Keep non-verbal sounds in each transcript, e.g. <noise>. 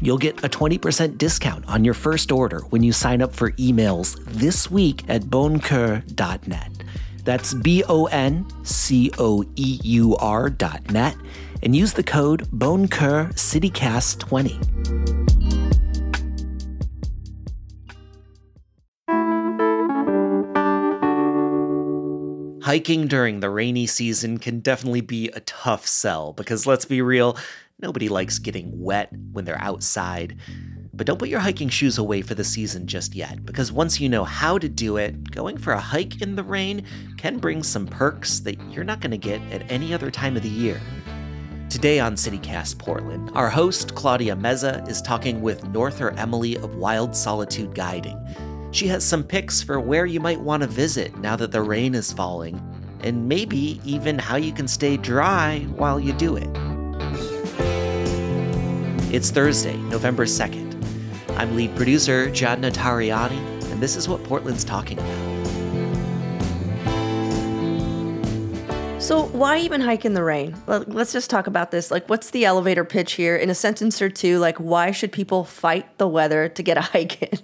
You'll get a 20% discount on your first order when you sign up for emails this week at boncoeur.net. That's B O N C O E U R dot net and use the code BONCOEUR CityCast20. Hiking during the rainy season can definitely be a tough sell because let's be real, nobody likes getting wet when they're outside. But don't put your hiking shoes away for the season just yet, because once you know how to do it, going for a hike in the rain can bring some perks that you're not going to get at any other time of the year. Today on CityCast Portland, our host, Claudia Meza, is talking with Norther Emily of Wild Solitude Guiding she has some picks for where you might want to visit now that the rain is falling, and maybe even how you can stay dry while you do it. It's Thursday, November 2nd. I'm lead producer John Notarianni, and this is what Portland's talking about. So, why even hike in the rain? Let's just talk about this. Like, what's the elevator pitch here in a sentence or two? Like, why should people fight the weather to get a hike in?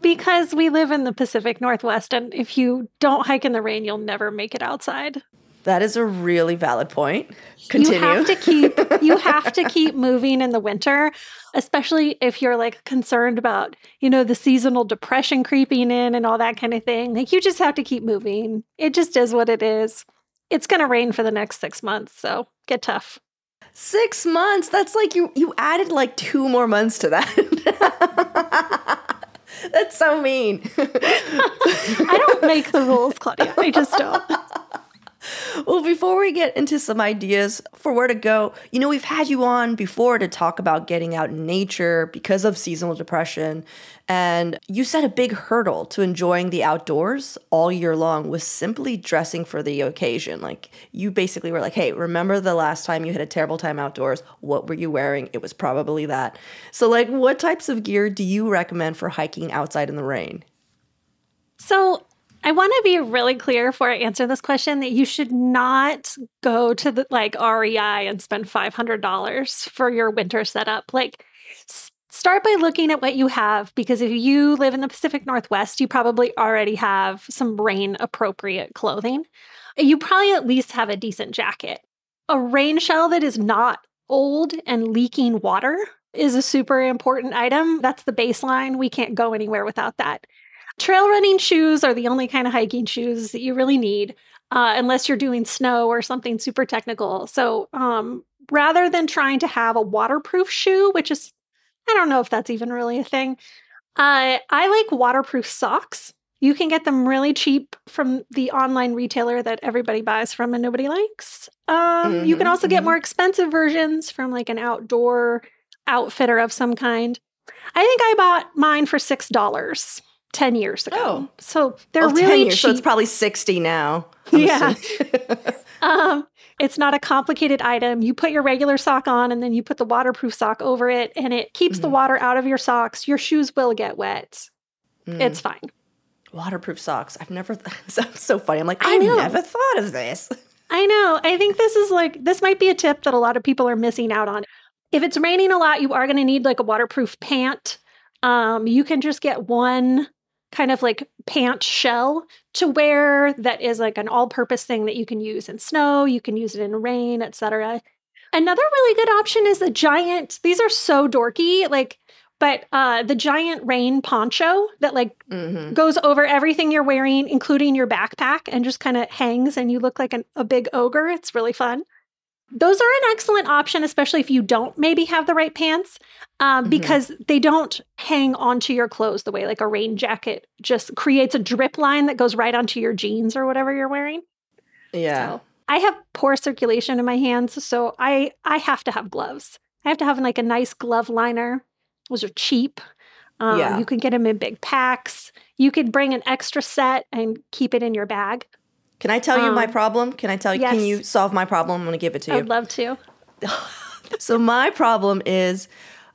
Because we live in the Pacific Northwest, and if you don't hike in the rain, you'll never make it outside. That is a really valid point. Continue. You have to keep you have to keep moving in the winter, especially if you're like concerned about, you know, the seasonal depression creeping in and all that kind of thing. Like you just have to keep moving. It just is what it is. It's going to rain for the next 6 months, so get tough. 6 months. That's like you you added like 2 more months to that. <laughs> That's so mean. <laughs> I don't make the rules, Claudia. I just don't. <laughs> <laughs> well, before we get into some ideas for where to go, you know, we've had you on before to talk about getting out in nature because of seasonal depression. And you said a big hurdle to enjoying the outdoors all year long was simply dressing for the occasion. Like, you basically were like, hey, remember the last time you had a terrible time outdoors? What were you wearing? It was probably that. So, like, what types of gear do you recommend for hiking outside in the rain? So, I want to be really clear before I answer this question that you should not go to the like REI and spend $500 for your winter setup. Like start by looking at what you have because if you live in the Pacific Northwest, you probably already have some rain appropriate clothing. You probably at least have a decent jacket. A rain shell that is not old and leaking water is a super important item. That's the baseline. We can't go anywhere without that. Trail running shoes are the only kind of hiking shoes that you really need, uh, unless you're doing snow or something super technical. So, um, rather than trying to have a waterproof shoe, which is, I don't know if that's even really a thing, uh, I like waterproof socks. You can get them really cheap from the online retailer that everybody buys from and nobody likes. Um, mm-hmm, you can mm-hmm, also mm-hmm. get more expensive versions from like an outdoor outfitter of some kind. I think I bought mine for $6. 10 years ago. Oh. So they're oh, really cheap. So it's probably 60 now. <laughs> I'm yeah. <laughs> um, it's not a complicated item. You put your regular sock on and then you put the waterproof sock over it and it keeps mm. the water out of your socks. Your shoes will get wet. Mm. It's fine. Waterproof socks. I've never, that's <laughs> so funny. I'm like, I, I never thought of this. I know. I think this is like, this might be a tip that a lot of people are missing out on. If it's raining a lot, you are going to need like a waterproof pant. Um, you can just get one kind of like pant shell to wear that is like an all-purpose thing that you can use in snow, you can use it in rain, etc. Another really good option is the giant. These are so dorky, like but uh, the giant rain poncho that like mm-hmm. goes over everything you're wearing, including your backpack, and just kind of hangs, and you look like an, a big ogre. It's really fun those are an excellent option, especially if you don't maybe have the right pants, um, mm-hmm. because they don't hang onto your clothes the way like a rain jacket just creates a drip line that goes right onto your jeans or whatever you're wearing. Yeah. So, I have poor circulation in my hands, so I I have to have gloves. I have to have like a nice glove liner. Those are cheap. Um, Yeah. You can get them in big packs. You could bring an extra set and keep it in your bag. Can I tell you my Um, problem? Can I tell you? Can you solve my problem? I'm gonna give it to you. I'd love to. <laughs> So my problem is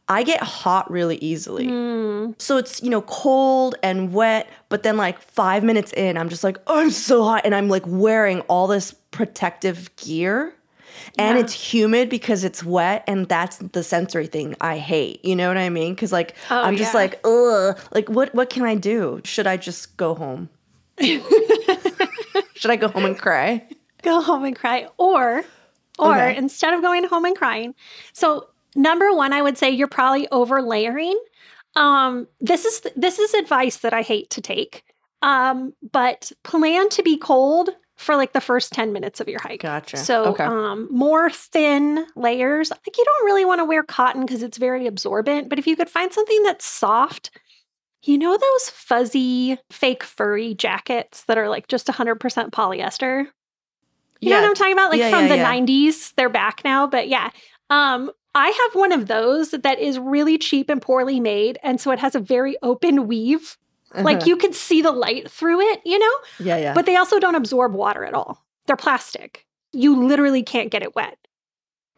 I get hot really easily. Hmm. So it's, you know, cold and wet, but then like 5 minutes in, I'm just like, oh, "I'm so hot." And I'm like wearing all this protective gear. And Yeah. it's humid because it's wet and that's the sensory thing I hate. You know what I mean? Cuz like Oh, I'm just yeah. like, "Ugh, like what what can I do? Should I just go home?" <laughs> Should I go home and cry? <laughs> go home and cry or or Okay. instead of going home and crying so number one i would say you're probably over layering um this is this is advice that i hate to take um but plan to be cold for like the first 10 minutes of your hike Gotcha. so Okay. um more thin layers like you don't really want to wear cotton because it's very absorbent but if you could find something that's soft you know those fuzzy fake furry jackets that are like just 100% polyester you know what I'm talking about? Like Yeah, from yeah, the yeah. 90s, they're back now. But yeah, um, I have one of those that is really cheap and poorly made. And so it has a very open weave. Like Uh-huh. you could see the light through it, you know? Yeah, yeah. But they also don't absorb water at all. They're plastic. You literally can't get it wet.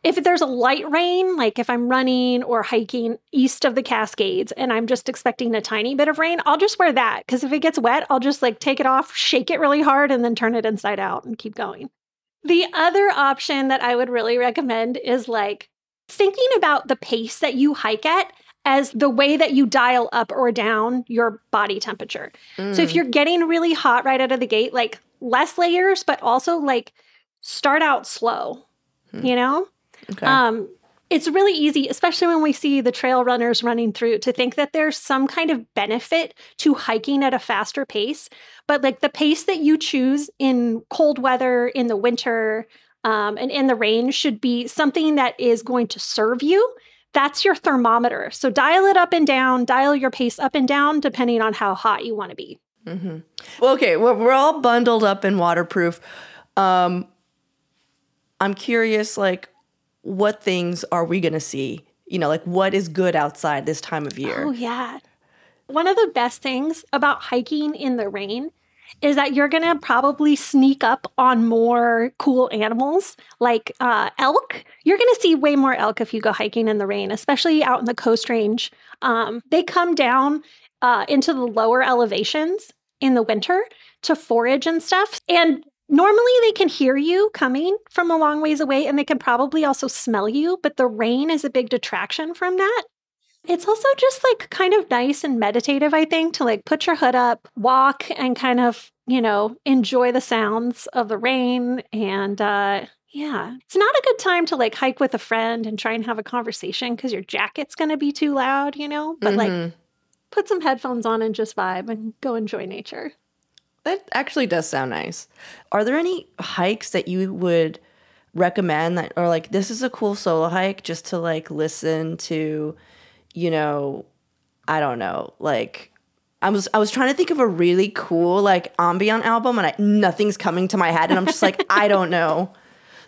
If there's a light rain, like if I'm running or hiking east of the Cascades and I'm just expecting a tiny bit of rain, I'll just wear that. Because if it gets wet, I'll just like take it off, shake it really hard, and then turn it inside out and keep going. The other option that I would really recommend is like thinking about the pace that you hike at as the way that you dial up or down your body temperature. So if Mm. you're getting really hot right out of the gate, like less layers, but also like start out slow, Hmm. you know? Okay. Um, it's really easy, especially when we see the trail runners running through, to think that there's some kind of benefit to hiking at a faster pace. But like the pace that you choose in cold weather, in the winter, um, and in the rain should be something that is going to serve you. That's your thermometer. So dial it up and down, dial your pace up and down, depending on how hot you want to be. Mm-hmm. Well, okay, we're, we're all bundled up and waterproof. Um, I'm curious, like, what things are we gonna see? You know, like what is good outside this time of year? Oh, yeah. One of the best things about hiking in the rain is that you're going to probably sneak up on more cool animals like uh, elk. You're going to see way more elk if you go hiking in the rain, especially out in the coast range. Um, they come down uh, into the lower elevations in the winter to forage and stuff. And normally they can hear you coming from a long ways away and they can probably also smell you, but the rain is a big detraction from that. It's also just like kind of nice and meditative, I think, to like put your hood up, walk, and kind of, you know, enjoy the sounds of the rain. And uh, yeah, it's not a good time to like hike with a friend and try and have a conversation because your jacket's going to be too loud, you know? But like Mhm. put some headphones on and just vibe and go enjoy nature. That actually does sound nice. Are there any hikes that you would recommend that are like this is a cool solo hike just to like listen to, you know, I don't know, like I was I was trying to think of a really cool like ambient album and I, nothing's coming to my head and I'm just like I don't know.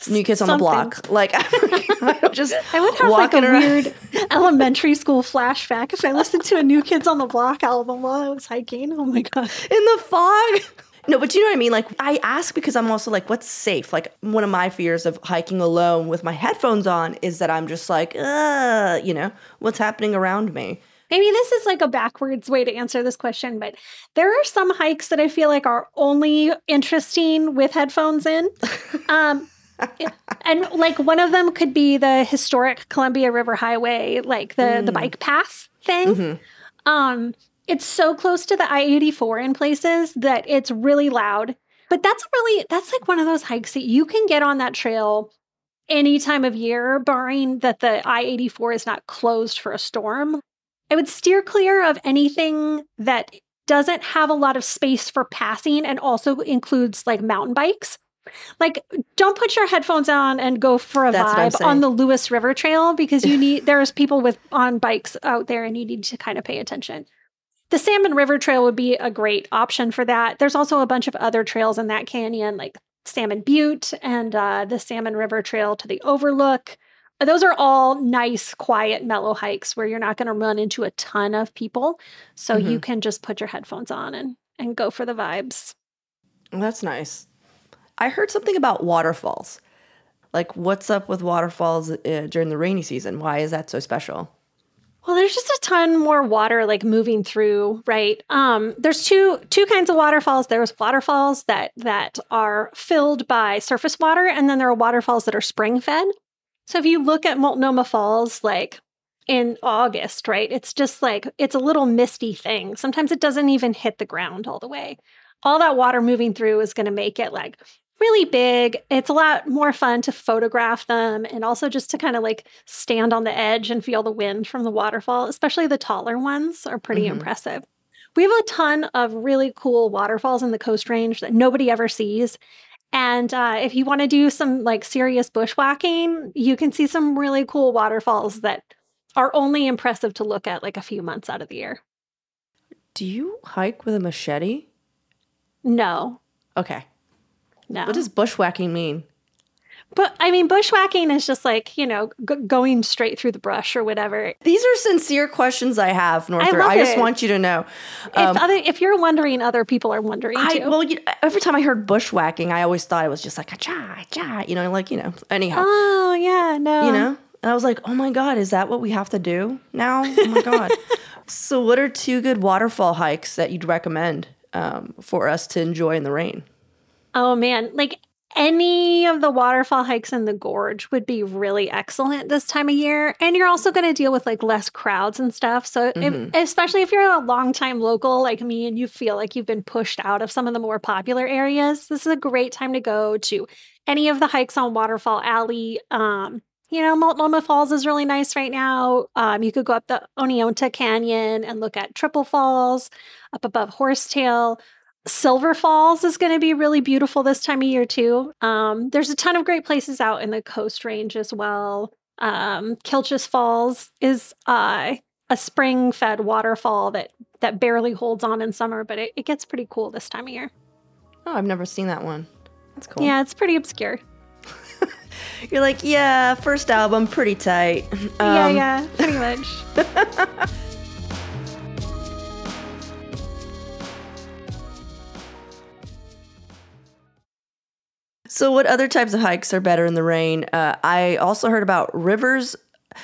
New Kids on the Block. Like <laughs> just I would have like a around- weird elementary school flashback if I listened to a New Kids on the Block album while I was hiking. Oh my God. in the fog. No, but you know what I mean? Like, I ask because I'm also like, what's safe? Like, one of my fears of hiking alone with my headphones on is that I'm just like, uh, you know, what's happening around me? Maybe this is like a backwards way to answer this question, but there are some hikes that I feel like are only interesting with headphones in. <laughs> Um, and like one of them could be the historic Columbia River Highway, like the the bike path thing. Um, it's so close to the I eighty four in places that it's really loud. But that's really that's like one of those hikes that you can get on that trail any time of year, barring that the I eighty four is not closed for a storm. I would steer clear of anything that doesn't have a lot of space for passing and also includes like mountain bikes. Like, don't put your headphones on and go for a That's vibe on the Lewis River Trail because you <laughs> need there's people with on bikes out there and you need to kind of pay attention. The Salmon River Trail would be a great option for that. There's also a bunch of other trails in that canyon, like Salmon Butte and uh, the Salmon River Trail to the Overlook. those are all nice, quiet, mellow hikes where you're not going to run into a ton of people. So you can just put your headphones on and, and go for the vibes. That's nice. I heard something about waterfalls. Like, what's up with waterfalls uh, during the rainy season? Why is that so special? Well, there's just a ton more water like moving through, right? Um, there's two two kinds of waterfalls. There's waterfalls that that are filled by surface water, and then there are waterfalls that are spring fed. So if you look at Multnomah Falls, like in August, right, it's just like it's a little misty thing. Sometimes it doesn't even hit the ground all the way. All that water moving through is going to make it like really big. It's a lot more fun to photograph them and also just to kind of like stand on the edge and feel the wind from the waterfall, especially the taller ones are pretty Mhm. impressive. We have a ton of really cool waterfalls in the Coast Range that nobody ever sees. And uh, if you want to do some like serious bushwhacking, you can see some really cool waterfalls that are only impressive to look at like a few months out of the year. Do you hike with a machete? No, Okay. No. What does bushwhacking mean? But I mean, bushwhacking is just like, you know, g- going straight through the brush or whatever. These are sincere questions I have, Norther. love I, just want you to know. Um, if, other, if you're wondering, other people are wondering I too. well, you, every time I heard bushwhacking, I always thought it was just like a cha cha, you know, like you know. Anyhow, oh, yeah, no. you know, and I was like, oh my god, is that what we have to do now? Oh my <laughs> god. so, what are two good waterfall hikes that you'd recommend um, for us to enjoy in the rain? Oh, man. Like any of the waterfall hikes in the gorge would be really excellent this time of year. And you're also going to deal with like less crowds and stuff. So, if, especially if you're a longtime local like me and you feel like you've been pushed out of some of the more popular areas, this is a great time to go to any of the hikes on Waterfall Alley. Um, you know, Multnomah Falls is really nice right now. Um, you could go up the Oneonta Canyon and look at Triple Falls up above Horsetail. Silver Falls is going to be really beautiful this time of year too. Um, there's a ton of great places out in the Coast Range as well. Um, Kilchis Falls is uh, a spring-fed waterfall that that barely holds on in summer, but it, it gets pretty cool this time of year. Oh, I've never seen that one. That's cool. Yeah, it's pretty obscure. <laughs> You're like, yeah, first album, pretty tight. yeah, Um, yeah, pretty much. <laughs> So, what other types of hikes are better in the rain? Uh, I also heard about rivers.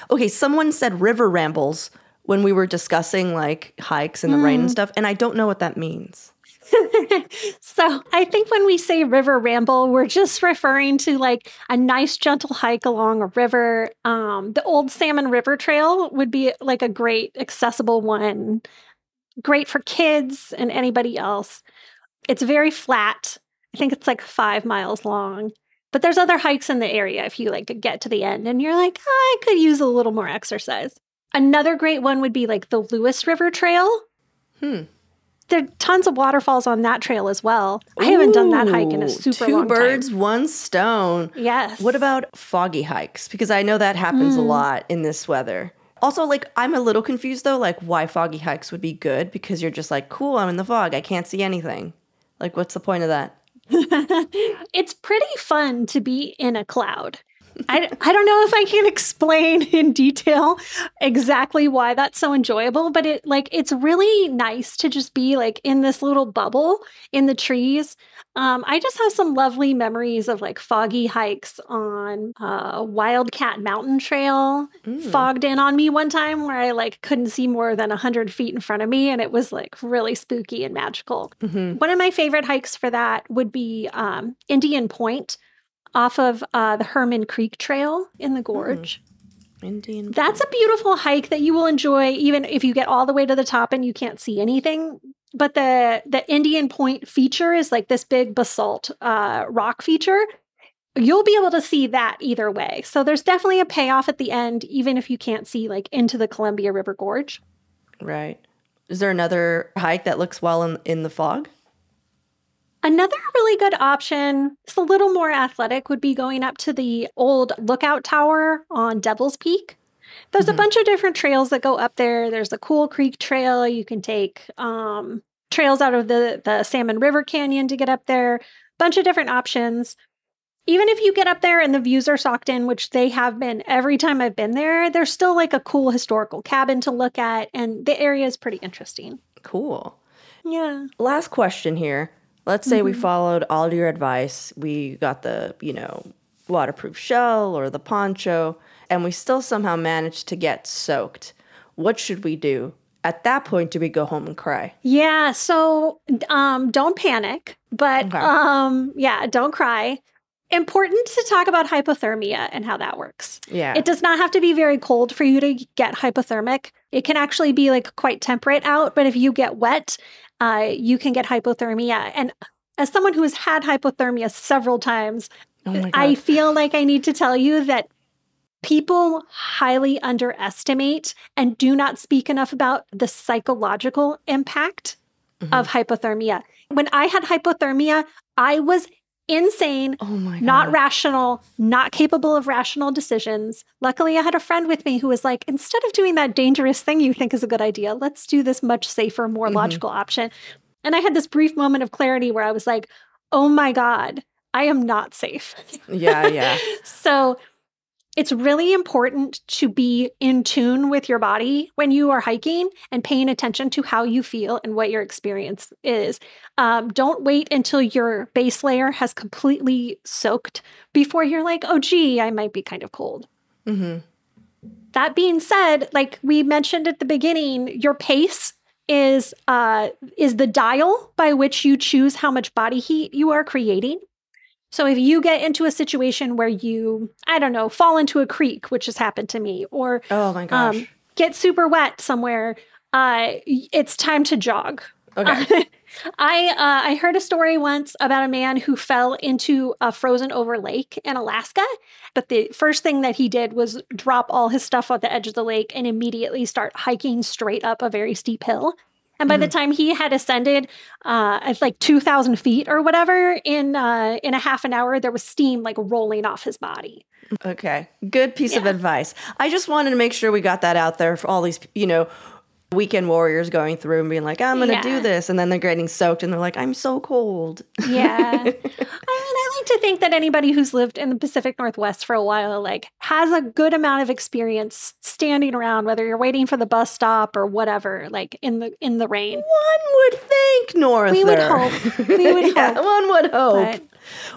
Okay, someone said river rambles when we were discussing like hikes in the rain and stuff, and I don't know what that means. <laughs> so I think when we say river ramble, we're just referring to like a nice gentle hike along a river. Um, the old Salmon River Trail would be like a great accessible one, great for kids and anybody else. It's very flat. I think it's like five miles long. But there's other hikes in the area if you like to get to the end and you're like, I could use a little more exercise. Another great one would be like the Lewis River Trail. Hmm. There are tons of waterfalls on that trail as well. I haven't done that hike in a Ooh, super Two long birds, time. one stone. Yes. What about foggy hikes? Because I know that happens a Mm. lot in this weather. Also, like, I'm a little confused though, like, why foggy hikes would be good because you're just like, cool, I'm in the fog. I can't see anything. Like, what's the point of that? <laughs> it's pretty fun to be in a cloud. <laughs> I, I don't know if I can explain <laughs> in detail exactly why that's so enjoyable, but it like it's really nice to just be like in this little bubble in the trees. Um, I just have some lovely memories of like foggy hikes on uh, Wildcat Mountain Trail. Mm. Fogged in on me one time where I like couldn't see more than hundred feet in front of me, and it was like really spooky and magical. Mhm. One of my favorite hikes for that would be um, Indian Point off of uh, the Herman Creek Trail in the gorge. Indian. That's a beautiful hike that you will enjoy even if you get all the way to the top and you can't see anything. But the the Indian Point feature is like this big basalt uh, rock feature. You'll be able to see that either way. So there's definitely a payoff at the end, even if you can't see like into the Columbia River Gorge. Right. Is there another hike that looks well in, in the fog? Another really good option, it's a little more athletic, would be going up to the old lookout tower on Devil's Peak. There's Mhm. a bunch of different trails that go up there. There's the Cool Creek Trail. You can take um, trails out of the, the Salmon River Canyon to get up there. Bunch of different options. even if you get up there and the views are socked in, which they have been every time I've been there, there's still like a cool historical cabin to look at, and the area is pretty interesting. Cool. Yeah. Last question here. Let's say we followed all your advice. We got the, you know, waterproof shell or the poncho, and we still somehow managed to get soaked. What should we do? At that point, do we go home and cry? Yeah. So um, don't panic, but Okay. um, yeah, don't cry. Important to talk about hypothermia and how that works. Yeah. It does not have to be very cold for you to get hypothermic. It can actually be like quite temperate out, but if you get wet, uh, you can get hypothermia. And as someone who has had hypothermia several times, oh. I feel like I need to tell you that people highly underestimate and do not speak enough about the psychological impact of hypothermia. When I had hypothermia, I was insane, oh my God. not rational, not capable of rational decisions. Luckily, I had a friend with me who was like, instead of doing that dangerous thing you think is a good idea, let's do this much safer, more Mhm. logical option. And I had this brief moment of clarity where I was like, oh my God, I am not safe. yeah, yeah. <laughs> So it's really important to be in tune with your body when you are hiking and paying attention to how you feel and what your experience is. Um, don't wait until your base layer has completely soaked before you're like, oh, gee, I might be kind of cold. hmm That being said, like we mentioned at the beginning, your pace is uh, is the dial by which you choose how much body heat you are creating. So if you get into a situation where you, I don't know, fall into a creek, which has happened to me, or Oh my gosh. um, get super wet somewhere, uh, it's time to jog. okay. <laughs> I uh, I heard a story once about a man who fell into a frozen over lake in Alaska. But the first thing that he did was drop all his stuff at the edge of the lake and immediately start hiking straight up a very steep hill. And by the time he had ascended, uh, at like two thousand feet or whatever, in uh, in a half an hour, there was steam like rolling off his body. Okay. Good piece of advice. I just wanted to make sure we got that out there for all these, you know, weekend warriors going through and being like, I'm going to Yeah. do this. And then they're getting soaked and they're like, I'm so cold. Yeah. <laughs> I mean, I like to think that anybody who's lived in the Pacific Northwest for a while, like, has a good amount of experience standing around, whether you're waiting for the bus stop or whatever, like in the in the rain. One would think, Norther. We would hope. We would <laughs> yeah, hope. one would hope.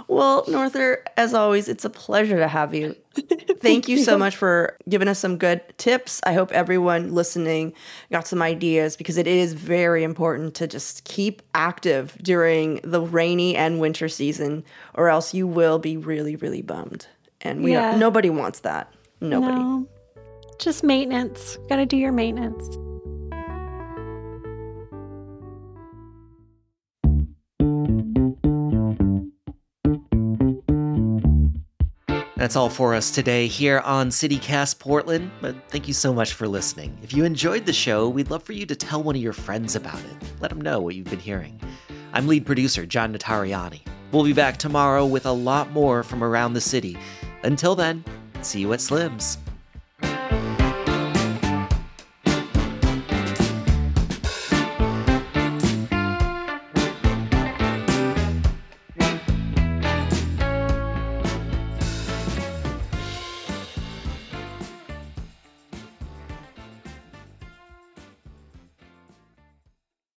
Well, Norther, as always, it's a pleasure to have you. <laughs> Thank you so much for giving us some good tips. I hope everyone listening got some ideas because it is very important to just keep active during the rainy and winter season, or else you will be really, really bummed. And we Yeah. nobody wants that. Nobody. no, just maintenance. Got to do your maintenance. That's all for us today here on CityCast Portland, but thank you so much for listening. If you enjoyed the show, we'd love for you to tell one of your friends about it. Let them know what you've been hearing. I'm lead producer John Notarianni. We'll be back tomorrow with a lot more from around the city. Until then, see you at Slim's.